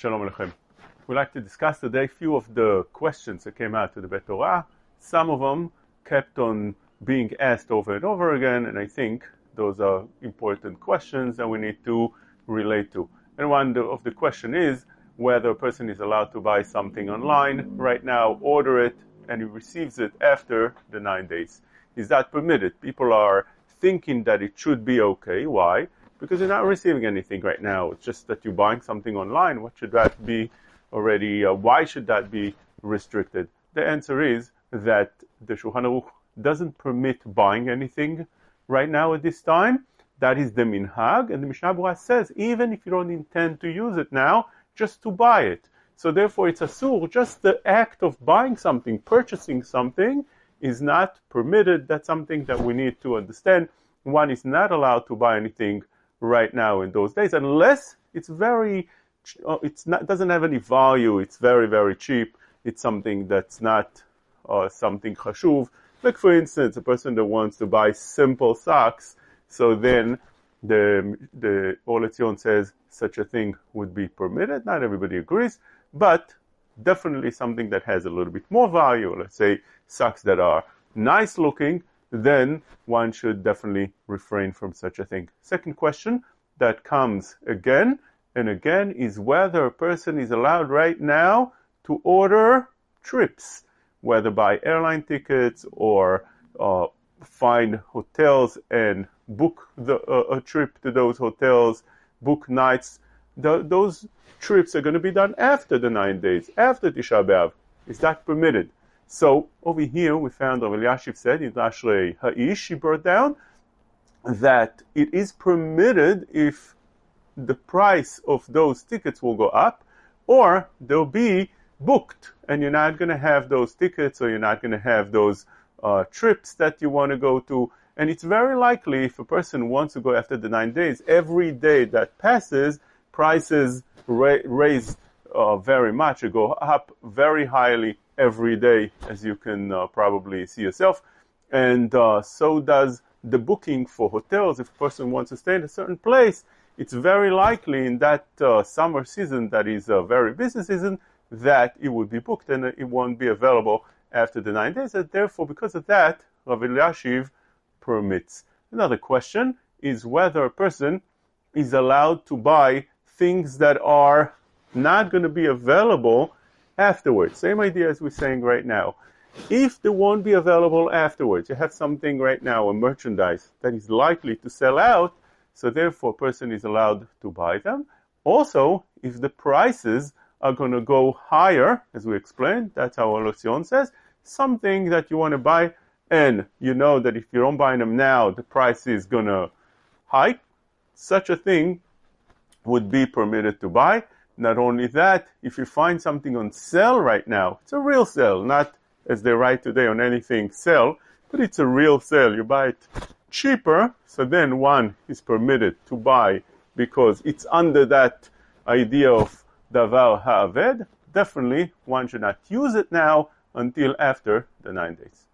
Shalom Aleichem. We'd like to discuss today a few of the questions that came out to the Bet Horaha. Some of them kept on being asked over and over again, and I think those are important questions that we need to relate to. And one of the question is whether a person is allowed to buy something online right now, order it, and he receives it after the nine days. Is that permitted? People are thinking that it should be okay. Why? Because you're not receiving anything right now. It's just that you're buying something online. What should that be already? Uh, why should that be restricted? The answer is that the Shulchan Aruch doesn't permit buying anything right now at this time. That is the minhag, and the Mishnah Berurah says even if you don't intend to use it now, just to buy it. So therefore, it's a asur. Just the act of buying something, purchasing something, is not permitted. That's something that we need to understand. One is not allowed to buy anything right now in those days, unless it's very, uh, it's not doesn't have any value. It's very very cheap. It's something that's not uh, something chashuv. Like for instance, a person that wants to buy simple socks, so then the the Or LeTzion says such a thing would be permitted. Not everybody agrees, but definitely something that has a little bit more value. Let's say socks that are nice looking then one should definitely refrain from such a thing. Second question that comes again and again is whether a person is allowed right now to order trips, whether buy airline tickets or uh, find hotels and book the, uh, a trip to those hotels, book nights. The, those trips are going to be done after the nine days, after Tisha B'Av. Is that permitted? So over here we found Rav Elyashiv said in Ashrei Ha'ish, he brought down that it is permitted if the price of those tickets will go up or they'll be booked and you're not going to have those tickets or you're not going to have those uh, trips that you want to go to. And it's very likely if a person wants to go after the nine days, every day that passes, prices ra- raise uh, very much, or go up very highly every day, as you can uh, probably see yourself. And uh, so does the booking for hotels. If a person wants to stay in a certain place, it's very likely in that uh, summer season, that is a very busy season, that it will be booked and it won't be available after the nine days. And therefore, because of that, Rav Elyashiv permits. Another question is whether a person is allowed to buy things that are not going to be available afterwards. Same idea as we're saying right now. If they won't be available afterwards, you have something right now, a merchandise that is likely to sell out, so therefore a person is allowed to buy them. Also, if the prices are going to go higher, as we explained, that's how LeTzion says, something that you want to buy, and you know that if you don't buy them now, the price is going to hike, such a thing would be permitted to buy. Not only that, if you find something on sale right now, it's a real sale, not as they write today on anything sell, but it's a real sale. You buy it cheaper, so then one is permitted to buy because it's under that idea of davar ha'aved. Definitely, one should not use it now until after the nine days.